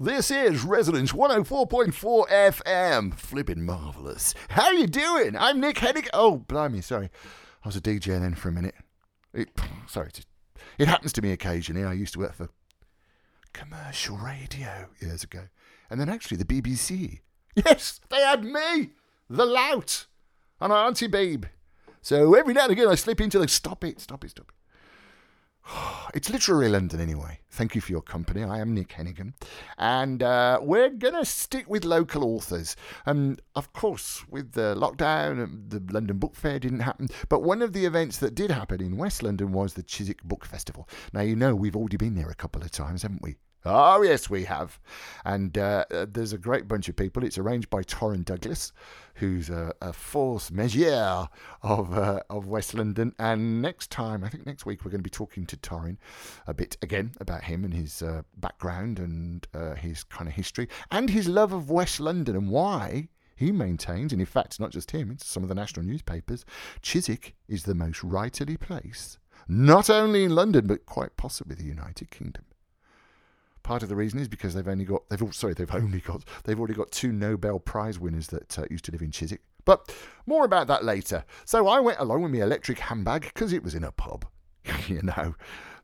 This is Resonance 104.4 FM. Flipping marvellous. How you doing? I'm Nick Hennig. Oh, blimey, sorry. I was a DJ then for a minute. It, sorry, it, happens to me occasionally. I used to work for commercial radio years ago. And then actually the BBC. Yes, they had me, the lout, and Auntie Beeb. So every now and again I slip into the stop it, stop it, stop it. It's literary London anyway. Thank you for your company. I am Nick Hennigan. And uh, we're going to stick with local authors. And of course, with the lockdown, the London Book Fair didn't happen. But one of the events that did happen in West London was the Chiswick Book Festival. Now, you know, we've already been there a couple of times, haven't we? Oh, yes, we have. And uh, uh, there's a great bunch of people. It's arranged by Torin Douglas, who's a, a force majeure of, uh, of West London. And next time, I think next week, we're going to be talking to Torin a bit again about him and his uh, background and uh, his kind of history and his love of West London and why he maintains, and in fact, not just him, it's some of the national newspapers, Chiswick is the most writerly place, not only in London, but quite possibly the United Kingdom. Part of the reason is because they've only got they've all, sorry they've only got they've already got two Nobel Prize winners that uh, used to live in Chiswick. But more about that later. So I went along with my electric handbag because it was in a pub. you know,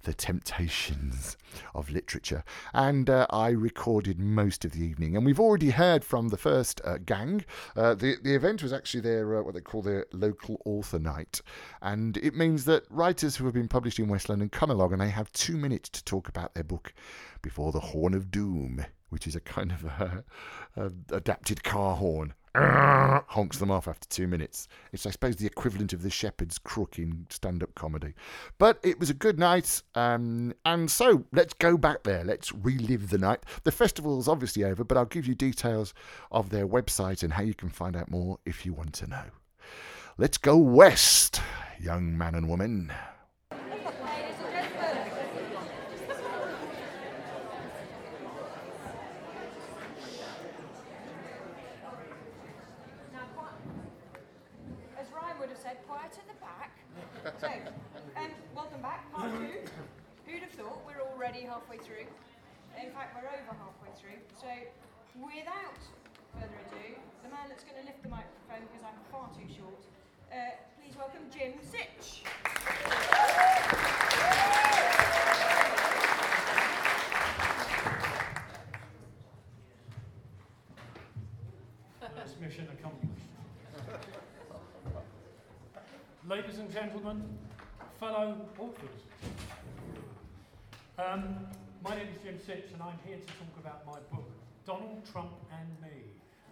the temptations of literature. And uh, I recorded most of the evening. And we've already heard from the first uh, gang. Uh, the, the event was actually their, uh, what they call their local author night. And it means that writers who have been published in West London come along and they have two minutes to talk about their book before the Horn of Doom, which is a kind of a, a adapted car horn honks them off after two minutes. It's, I suppose, the equivalent of the shepherd's crook in stand up comedy. But it was a good night. Um, and so let's go back there. Let's relive the night. The festival's obviously over, but I'll give you details of their website and how you can find out more if you want to know. Let's go west, young man and woman. as Ryan would have said, quiet at the back. So, um, welcome back, part two. Who'd have thought we're already halfway through? In fact, we're over halfway through. So, without further ado, the man that's going to lift the microphone because I'm far too short, uh, please welcome Jim Sitch. Mission accomplished. Ladies and gentlemen, fellow authors, um, my name is Jim Sitch and I'm here to talk about my book, Donald Trump and Me.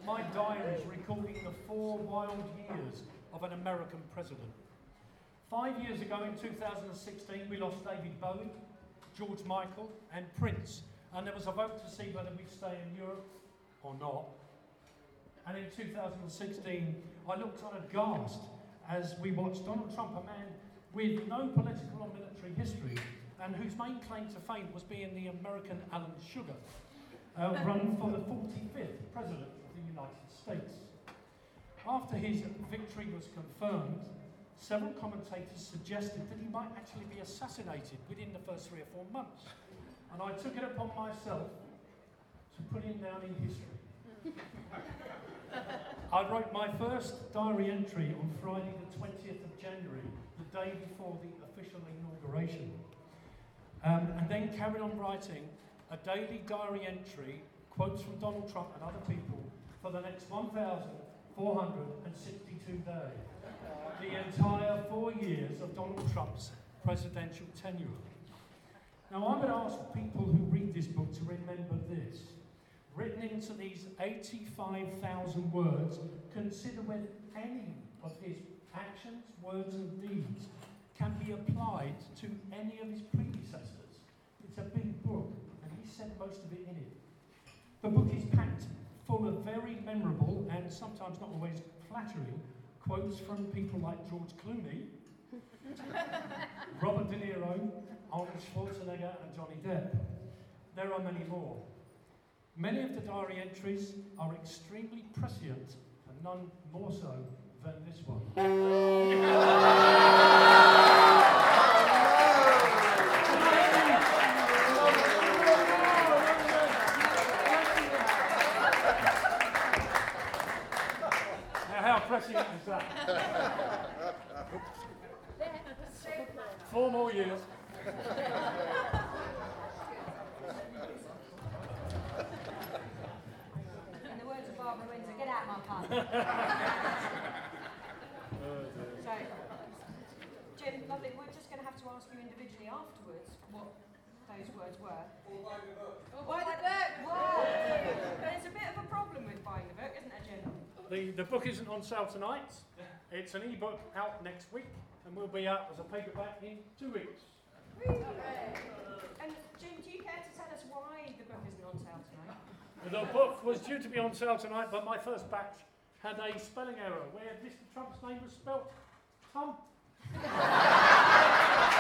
My diary is recording the four wild years of an American president. Five years ago in 2016, we lost David Bowie, George Michael, and Prince, and there was a vote to see whether we'd stay in Europe or not. And in 2016, I looked on aghast as we watched Donald Trump, a man with no political or military history, and whose main claim to fame was being the American Alan Sugar, uh, run for the 45th President of the United States. After his victory was confirmed, several commentators suggested that he might actually be assassinated within the first three or four months. And I took it upon myself to put him down in history. I wrote my first diary entry on Friday, the 20th of January, the day before the official inauguration. Um, and then carried on writing a daily diary entry, quotes from Donald Trump and other people, for the next 1,462 days. The entire four years of Donald Trump's presidential tenure. Now, I'm going to ask people who read this book to remember this written into these 85,000 words, consider whether any of his actions, words, and deeds can be applied to any of his predecessors. It's a big book, most of it in it. The book is packed full of very memorable and sometimes not always flattering quotes from people like George Clooney, Robert De Niro, Arnold Schwarzenegger, and Johnny Depp. There are many more. Many of the diary entries are extremely prescient, and none more so than this one. embarrassing as that? Four more years. In the words of Barbara Windsor, get out my pun. Oh, so, Jim, lovely. We're just going to have to ask you individually afterwards what those words were. Or buy the book. Whoa. There's a bit of a problem with buying the book, isn't there, Jim? The, the book isn't on sale tonight. It's an e-book out next week and we'll be out as a paperback in two weeks. And Jim, do you care to tell us why the book isn't on sale tonight? The book was due to be on sale tonight, but my first batch had a spelling error where Mr. Trump's name was spelt Tom.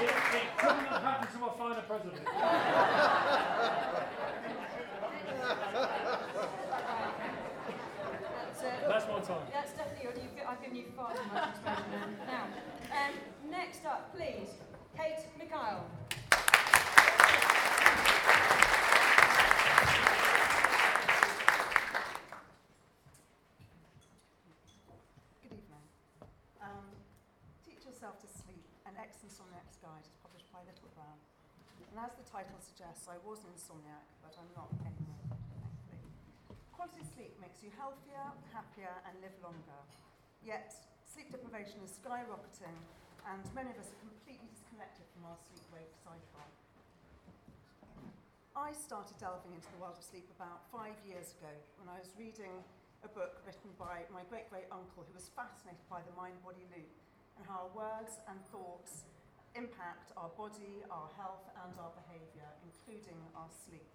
it, it couldn't have happened to a finer president. That's, uh, That's my time. that's definitely, you've, I've given you far too much exposure now. Um, next up, please, Kate Mikhail. Good evening. Um, Teach Yourself to Sleep, an ex-insomniac's guide is published by Little Brown. And as the title suggests, I was an insomniac, but I'm not anymore, thankfully. Quality sleep makes you healthier, happier, and live longer. Yet, sleep deprivation is skyrocketing, and many of us are completely disconnected from our sleep-wake cycle. I started delving into the world of sleep about five years ago when I was reading a book written by my great great uncle who was fascinated by the mind body loop and how our words and thoughts impact our body, our health, and our behaviour, including our sleep.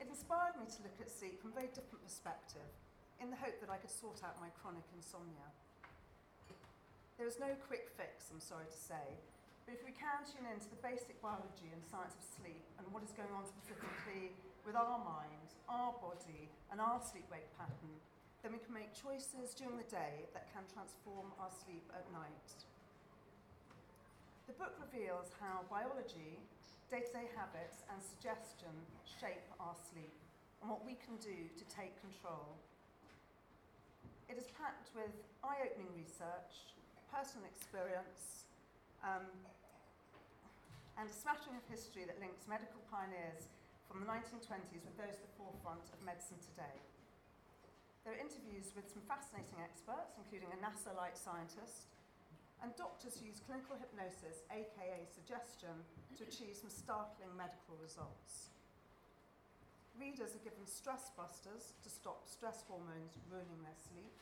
It inspired me to look at sleep from a very different perspective in the hope that I could sort out my chronic insomnia. There is no quick fix, I'm sorry to say, but if we can tune into the basic biology and science of sleep and what is going on specifically with our mind, our body, and our sleep wake pattern, then we can make choices during the day that can transform our sleep at night. The book reveals how biology, day to day habits, and suggestion shape our sleep and what we can do to take control. It is packed with eye opening research, personal experience, um, and a smattering of history that links medical pioneers from the 1920s with those at the forefront of medicine today. There are interviews with some fascinating experts, including a NASA light scientist, and doctors use clinical hypnosis, aka suggestion, to achieve some startling medical results. Readers are given stress busters to stop stress hormones ruining their sleep,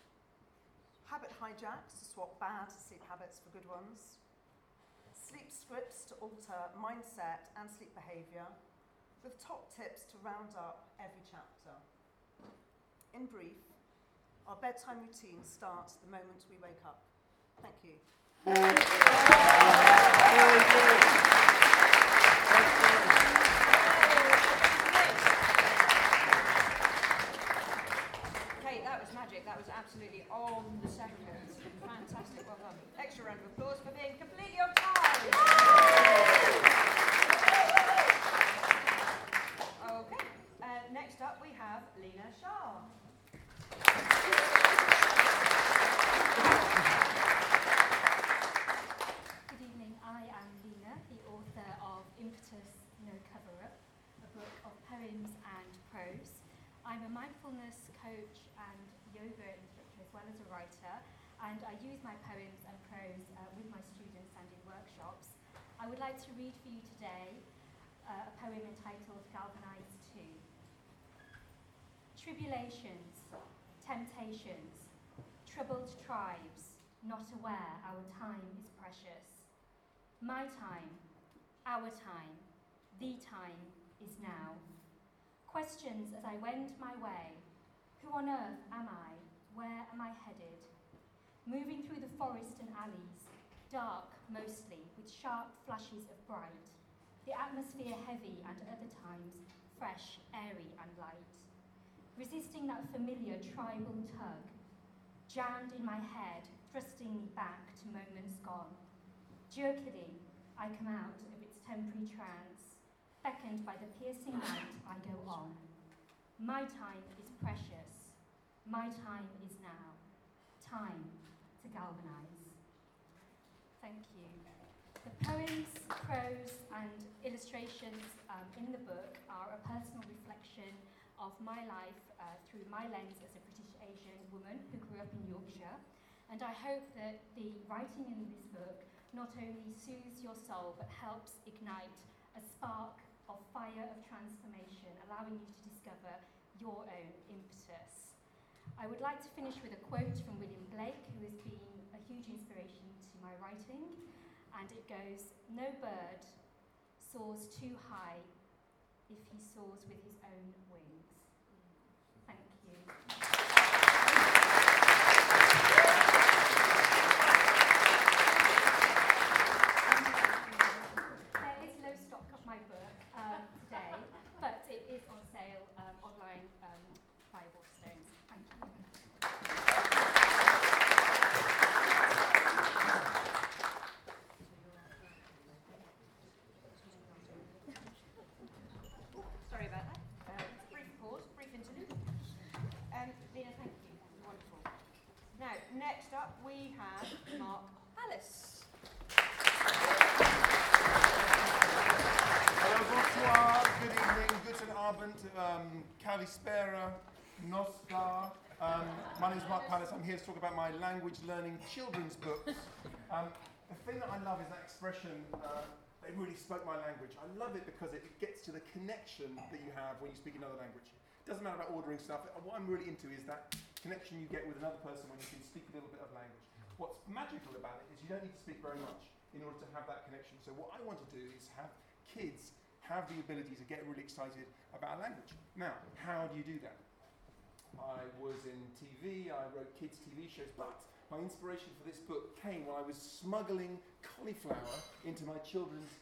habit hijacks to swap bad sleep habits for good ones, sleep scripts to alter mindset and sleep behaviour, with top tips to round up every chapter. In brief, our bedtime routine starts the moment we wake up. Thank you. Kate, that was magic. That was absolutely on the second. Fantastic. Well done. Extra round of applause for being completely on time. Okay. Uh, next up, we have Lena Shah. Good evening. I am Lena, the author of Impetus No Cover Up, a book of poems and prose. I'm a mindfulness coach and yoga instructor as well as a writer, and I use my poems and prose uh, with my students and in workshops. I would like to read for you today uh, a poem entitled Galvanized 2. Tribulations, temptations, troubled tribes, not aware our time is precious. My time, our time, the time is now. Questions as I wend my way Who on earth am I? Where am I headed? Moving through the forest and alleys, dark mostly, with sharp flashes of bright. The atmosphere heavy and at other times fresh, airy, and light. Resisting that familiar tribal tug, jammed in my head, thrusting me back to moments gone. Jerkily, I come out of its temporary trance. Beckoned by the piercing light, I go on. My time is precious. My time is now. Time to galvanise. Thank you. The poems, prose, and illustrations um, in the book are a personal reflection of my life uh, through my lens as a British Asian woman who grew up in Yorkshire. And I hope that the writing in this book not only soothes your soul but helps ignite a spark of fire of transformation, allowing you to discover your own impetus. I would like to finish with a quote from William Blake, who has been a huge inspiration to my writing, and it goes No bird soars too high if he soars with his own wings. Thank you. There is no stock of my book um, today, but it is on sale um, online um, via Waterstones. Thank you. Sorry about that. Uh, brief pause, brief interlude. Um, Lena, thank you. Wonderful. Now, next up we have Mark Pallis. Hello, bonsoir, good evening, guten Abend, um, Kalispera, Nostar. Um, my name is Mark Pallis. I'm here to talk about my language learning children's books. Um, the thing that I love is that expression, uh, they really spoke my language. I love it because it gets to the connection that you have when you speak another language. It doesn't matter about ordering stuff. What I'm really into is that connection you get with another person when you can speak a little bit of language. What's magical about it is you don't need to speak very much in order to have that connection. So what I want to do is have kids have the ability to get really excited about a language. Now, how do you do that? I was in TV, I wrote kids' TV shows, but my inspiration for this book came when I was smuggling cauliflower into my children's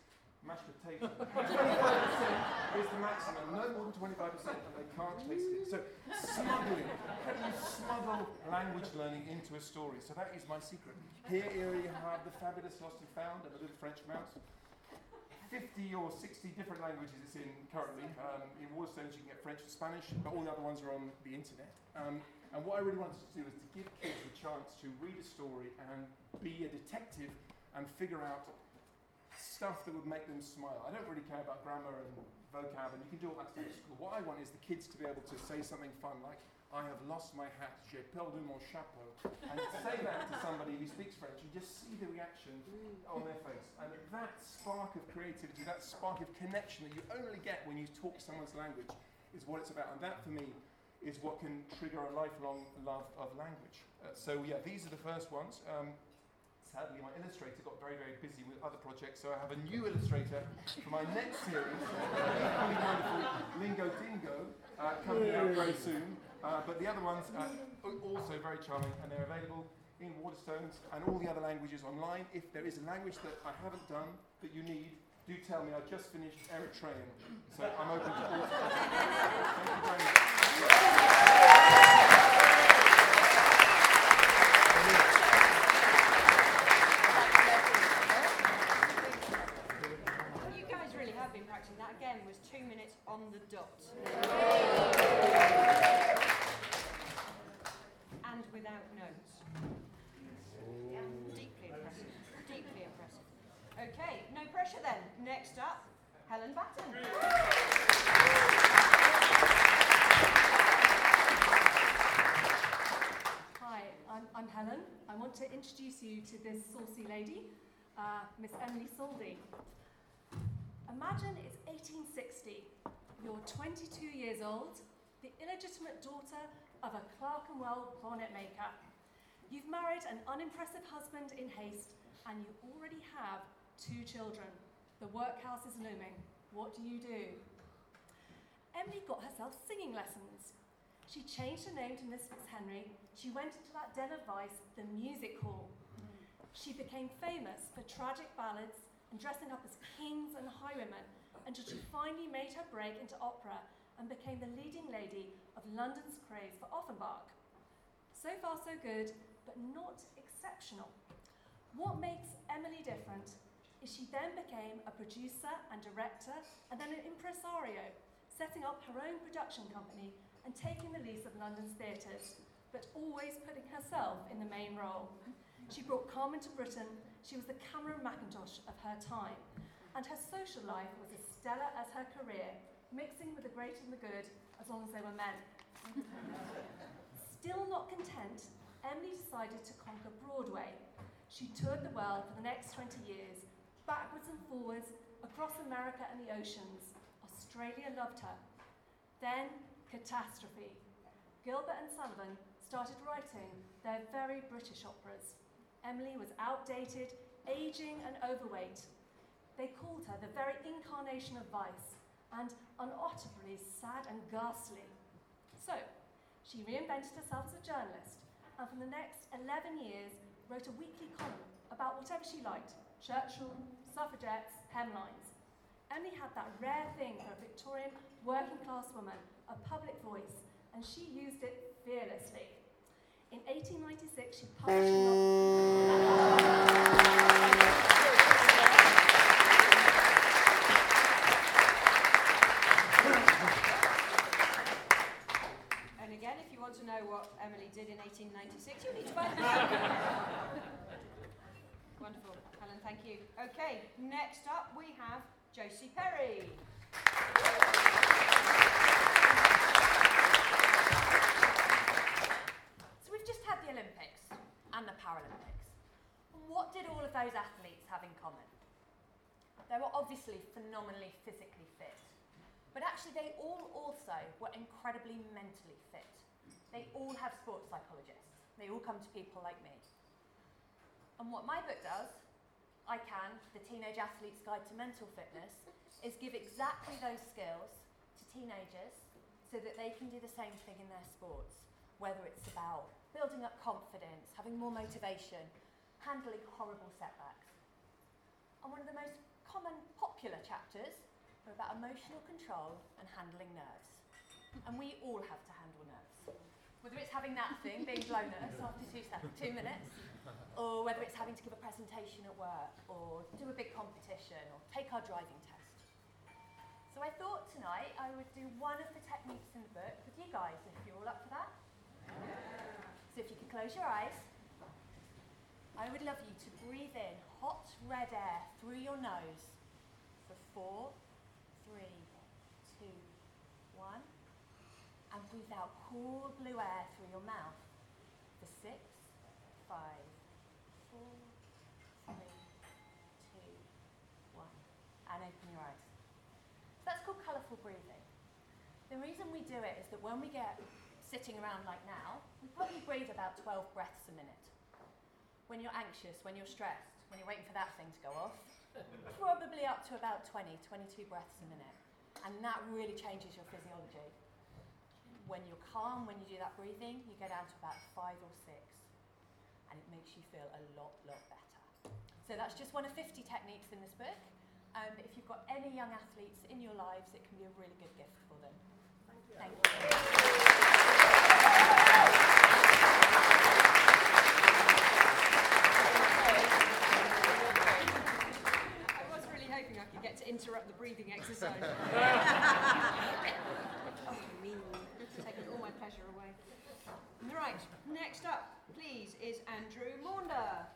mashed potato. 25% is the maximum, no more than 25%, and they can't taste it. So, smuggling. How do you smuggle language learning into a story? So, that is my secret. Here, here you have the fabulous Lost and Found and the little French mouse. 50 or 60 different languages it's in currently. Um, in Waterstones you can get French and Spanish, but all the other ones are on the internet. Um, and what I really wanted to do is to give kids a chance to read a story and be a detective and figure out stuff that would make them smile. I don't really care about grammar and vocab, and you can do all that stuff at school. What I want is the kids to be able to say something fun like, I have lost my hat, j'ai perdu mon chapeau. And say that to somebody who speaks French you just see the reaction on their face. And that spark of creativity, that spark of connection that you only get when you talk someone's language is what it's about. And that for me is what can trigger a lifelong love of language. Uh, so yeah, these are the first ones. Um, sadly, my illustrator got very, very busy with other projects, so I have a new illustrator for my next series, equally wonderful Lingo Dingo, uh, coming out very soon. Uh, but the other ones are also very charming, and they're available in Waterstones and all the other languages online. If there is a language that I haven't done that you need, do tell me. I've just finished Eritrean, so I'm open to all. You guys really have been practicing. That again was two minutes on the dot. And without notes. Deeply impressive. Deeply impressive. Okay, no pressure then. Next up, Helen Batten. Hi, I'm, I'm Helen. I want to introduce you to this saucy lady, uh, Miss Emily Soldene. Imagine it's 1860. You're 22 years old, the illegitimate daughter of a Clerkenwell bonnet maker. You've married an unimpressive husband in haste, and you already have two children. The workhouse is looming. What do you do? Emily got herself singing lessons. She changed her name to Miss Fitzhenry. She went into that den of vice, the music hall. She became famous for tragic ballads and dressing up as kings and highwaymen until she finally made her break into opera and became the leading lady of London's craze for Offenbach. So far, so good, but not exceptional. What makes Emily different is She then became a producer and director and then an impresario, setting up her own production company and taking the lease of London's theatres, but always putting herself in the main role. She brought Carmen to Britain, she was the Cameron Mackintosh of her time, and her social life was as stellar as her career, mixing with the great and the good as long as they were men. Still not content, Emily decided to conquer Broadway. She toured the world for the next 20 years, backwards and forwards, across America and the oceans. Australia loved her. Then, catastrophe. Gilbert and Sullivan started writing their very British operas. Emily was outdated, aging, and overweight. They called her the very incarnation of vice and unutterably sad and ghastly. So, she reinvented herself as a journalist and for the next 11 years wrote a weekly column about whatever she liked Churchill, suffragettes, hemlines. Emily had that rare thing for a Victorian working class woman, a public voice, and she used it fearlessly. In 1896, she published a And again, if you want to know what Emily did in 1896, you need to find out. Wonderful, Helen, thank you. Okay, next up we have Josie Perry. So we've just had the Olympics and the Paralympics. What did all of those athletes have in common? They were obviously phenomenally physically fit, but actually they all also were incredibly mentally fit. They all have sports psychologists. They all come to people like me. And what my book does, I Can, The Teenage Athlete's Guide to Mental Fitness, is give exactly those skills to teenagers so that they can do the same thing in their sports, whether it's about building up confidence, having more motivation, handling horrible setbacks. And one of the most common popular chapters are about emotional control and handling nerves. And we all have to handle nerves. Whether it's having that thing being blown at us after two, two minutes, or whether it's having to give a presentation at work, or do a big competition, or take our driving test. So I thought tonight I would do one of the techniques in the book with you guys, if you're all up for that. So if you could close your eyes, I would love you to breathe in hot red air through your nose for four, three, two, one, and breathe out cool blue air through your mouth for six, five, four, three, two, one, and open your eyes. So colourful breathing. The reason we do it is that when we get sitting around like now, we probably breathe about 12 breaths a minute. When you're anxious, when you're stressed, when you're waiting for that thing to go off, probably up to about 20, 22 breaths a minute. And that really changes your physiology. When you're calm, when you do that breathing, you go down to about five or six. And it makes you feel a lot, lot better. So that's just one of 50 techniques in this book. Um, if you've got any young athletes in your lives, it can be a really good gift for them. Thank you. I was really hoping I could get to interrupt the breathing exercise. oh, mean. Taking all my pleasure away. Right, next up, please, is Andrew Maunder.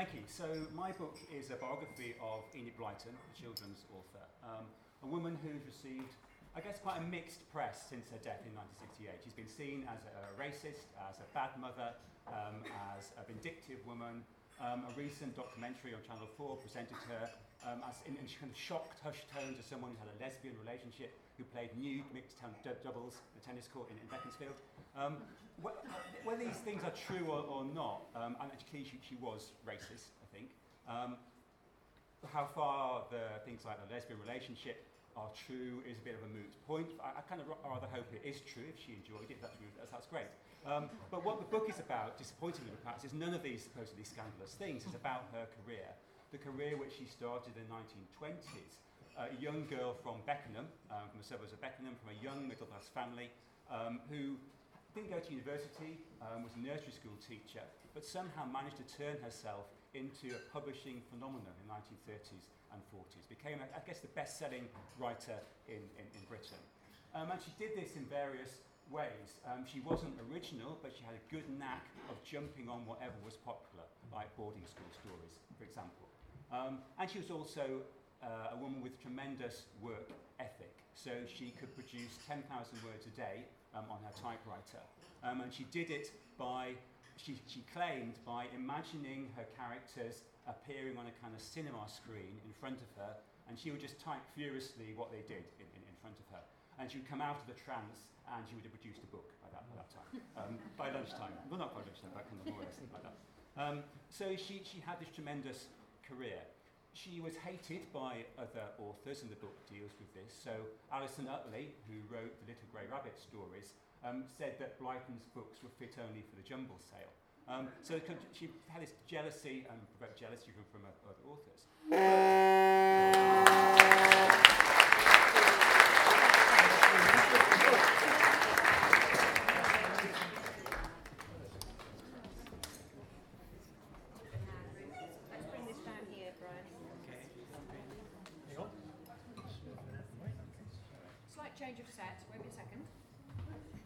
Thank you. So my book is a biography of Enid Blyton, a children's author, um, a woman who's received, I guess, quite a mixed press since her death in 1968. She's been seen as a racist, as a bad mother, um, as a vindictive woman. Um, a recent documentary on Channel 4 presented her um, as in, in kind of shocked, hushed tones as someone who had a lesbian relationship, who played nude mixed doubles at a tennis court in, in Beaconsfield. Um, wh- whether these things are true or, or not, um, and actually she, she was racist, I think. Um, how far the things like the lesbian relationship are true is a bit of a moot point. I, I kind of rather hope it is true if she enjoyed it. That's, that's, that's great. Um, but what the book is about, disappointingly perhaps, is none of these supposedly scandalous things. It's about her career, the career which she started in the 1920s. Uh, a young girl from Beckenham, um, from the suburbs of Beckenham, from a young middle-class family, um, who didn't go to university, um, was a nursery school teacher, but somehow managed to turn herself into a publishing phenomenon in the 1930s and 40s. Became, I guess, the best-selling writer in, in, in Britain. Um, and she did this in various ways. Um, she wasn't original, but she had a good knack of jumping on whatever was popular, like boarding school stories, for example. Um, and she was also uh, a woman with tremendous work ethic. So she could produce 10,000 words a day um, on her typewriter. Um, and she did it by, she, she claimed, by imagining her characters appearing on a kind of cinema screen in front of her, and she would just type furiously what they did in, in, in front of her. And she would come out of the trance, and she would have produced a book by that, by that time, um, by lunchtime. Well, not by lunchtime, but kind of more or less like that. Um, so she, she had this tremendous career. She was hated by other authors, and the book deals with this. So Alison Uttley, who wrote the Little Grey Rabbit stories, um, said that Blyton's books were fit only for the jumble sale. Um, so she had this jealousy and provoked jealousy from, from other authors. Slight change of set, wait a second.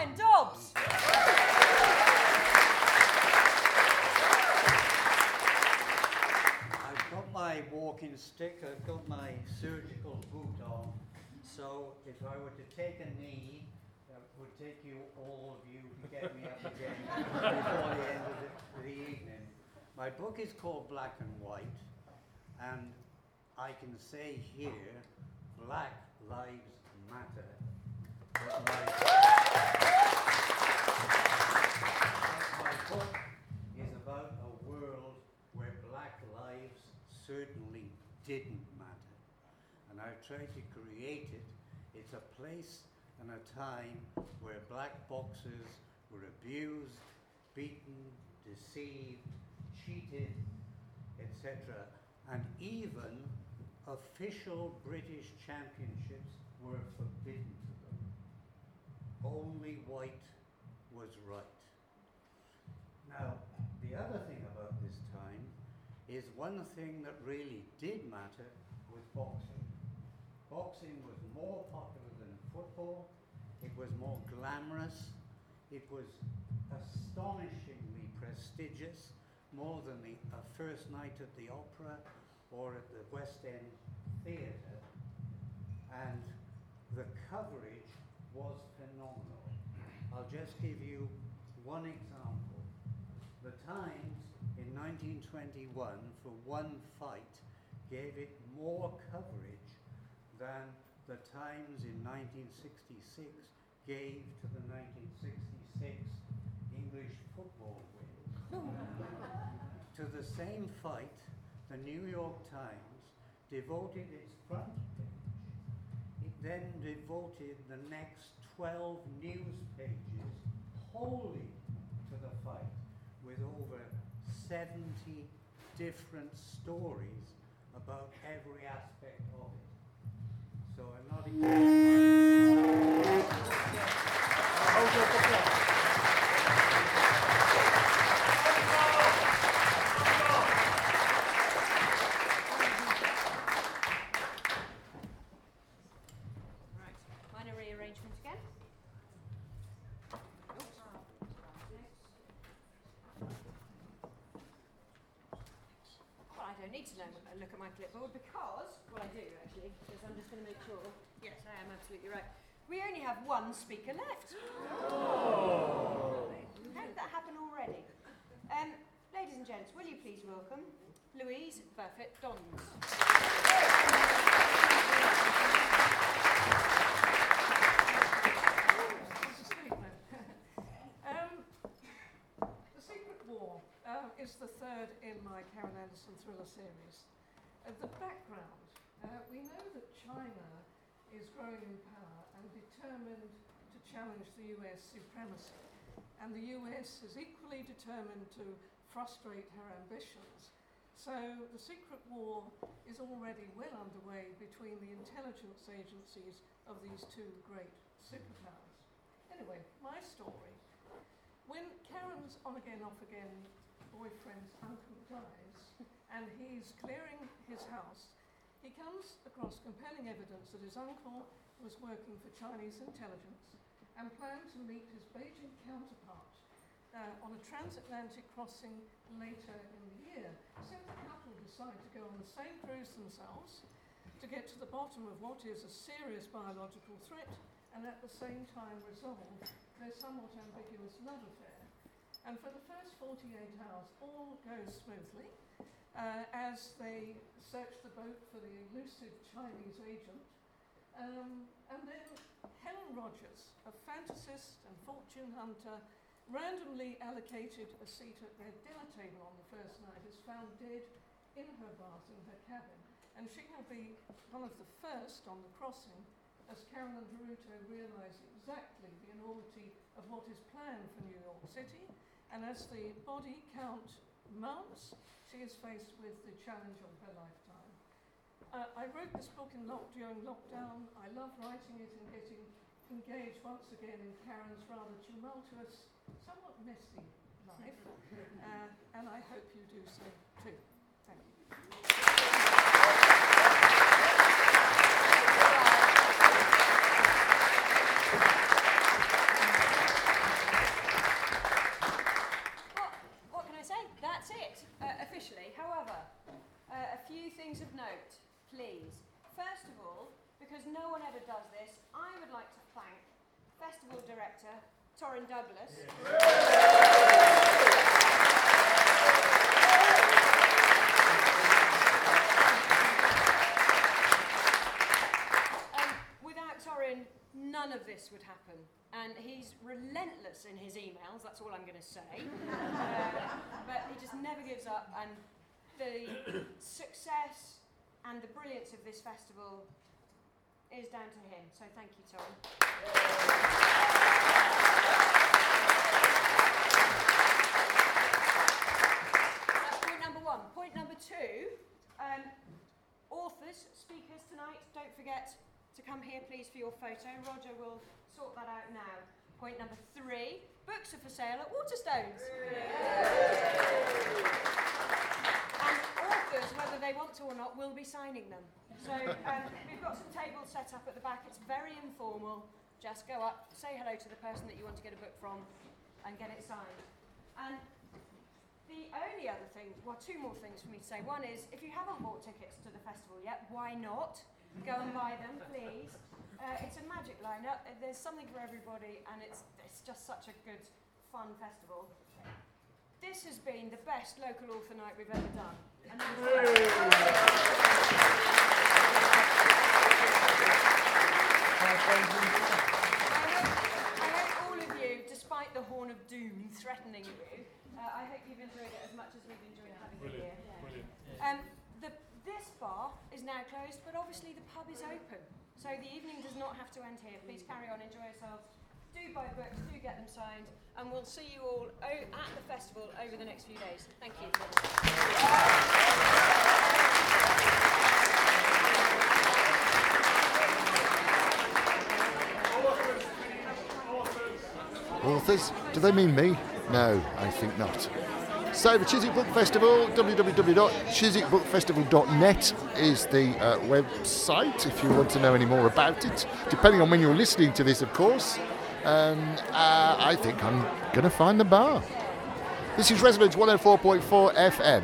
Brian Dobbs. I've got my walking stick, I've got my surgical boot on, so if I were to take a knee, that would take you, all of you, to get me up again before the end of the, the evening. My book is called Black and White, and I can say here, Black Lives Matter. Book is about a world where black lives certainly didn't matter. And I've tried to create it. It's a place and a time where black boxers were abused, beaten, deceived, cheated, etc. And even official British championships were forbidden to them. Only white was right. Now, the other thing about this time is one thing that really did matter was boxing. Boxing was more popular than football, it was more glamorous, it was astonishingly prestigious, more than the uh, first night at the opera or at the West End Theatre. And the coverage was phenomenal. I'll just give you one example. The Times in 1921, for one fight, gave it more coverage than the Times in 1966 gave to the 1966 English football win. to the same fight, the New York Times devoted its front page. It then devoted the next 12 news pages wholly to the fight with over 70 different stories about every aspect of it. So I'm not Right, oh, minor rearrangement again. Well, I don't need to know, uh, look at my clipboard because, well, I do actually, because I'm just going to make sure. Yes, I am absolutely right. We only have one speaker left. How did that happen already? Um, ladies and gents, will you please welcome Louise Burfitt Dons. um, the Secret War uh, is the third in my Karen Anderson thriller series. Uh, the background, uh, we know that China is growing in power and determined to challenge the US supremacy. And the US is equally determined to frustrate her ambitions. So the secret war is already well underway between the intelligence agencies of these two great superpowers. Anyway, my story. When Karen's on again, off again boyfriend's uncle dies and he's clearing his house, he comes across compelling evidence that his uncle was working for Chinese intelligence and planned to meet his Beijing counterpart uh, on a transatlantic crossing later in the year. So the couple decide to go on the same cruise themselves to get to the bottom of what is a serious biological threat and at the same time resolve their somewhat ambiguous love affair. And for the first 48 hours, all goes smoothly uh, as they search the boat for the elusive Chinese agent. Um, and then Helen Rogers, a fantasist and fortune hunter, randomly allocated a seat at their dinner table on the first night, is found dead in her bath in her cabin. And she will be one of the first on the crossing as Carolyn Haruto realise exactly the enormity of what is planned for New York City. And as the body count mounts, she is faced with the challenge of her lifetime. Uh, I wrote this book in lock- during lockdown. I love writing it and getting engaged once again in Karen's rather tumultuous somewhat messy life, uh, and I hope you do so too. Thank you. What, what can I say? That's it, uh, officially. However, uh, a few things of note, please. First of all, because no one ever does this, I would like to thank Festival Director Torin Douglas. Um, without Torin, none of this would happen. And he's relentless in his emails, that's all I'm going to say. Uh, but he just never gives up, and the success and the brilliance of this festival is down to him. So thank you, Tom. Point number one. Point number two um, authors, speakers tonight, don't forget to come here, please, for your photo. Roger will sort that out now. Point number three books are for sale at Waterstones authors, whether they want to or not, we'll be signing them. So um, we've got some tables set up at the back. It's very informal. Just go up, say hello to the person that you want to get a book from, and get it signed. And the only other thing, well, two more things for me to say. One is, if you haven't bought tickets to the festival yet, why not? Go and buy them, please. Uh, it's a magic lineup. There's something for everybody, and it's it's just such a good, fun festival. This has been the best local author night we've ever done. And I hope, all of you, despite the horn of doom threatening you, uh, I hope you've enjoyed it as much as we've enjoyed having you here. Um, the, this bar is now closed, but obviously the pub is open. So the evening does not have to end here. Please carry on, enjoy yourselves. Do buy books, do get them signed, and we'll see you all at the festival over the next few days. Thank you. Authors? Do they mean me? No, I think not. So the Chiswick Book Festival, www.chiswickbookfestival.net is the uh, website if you want to know any more about it, depending on when you're listening to this, of course. Uh, I think I'm going to find the bar. This is Resonance 104.4 FM.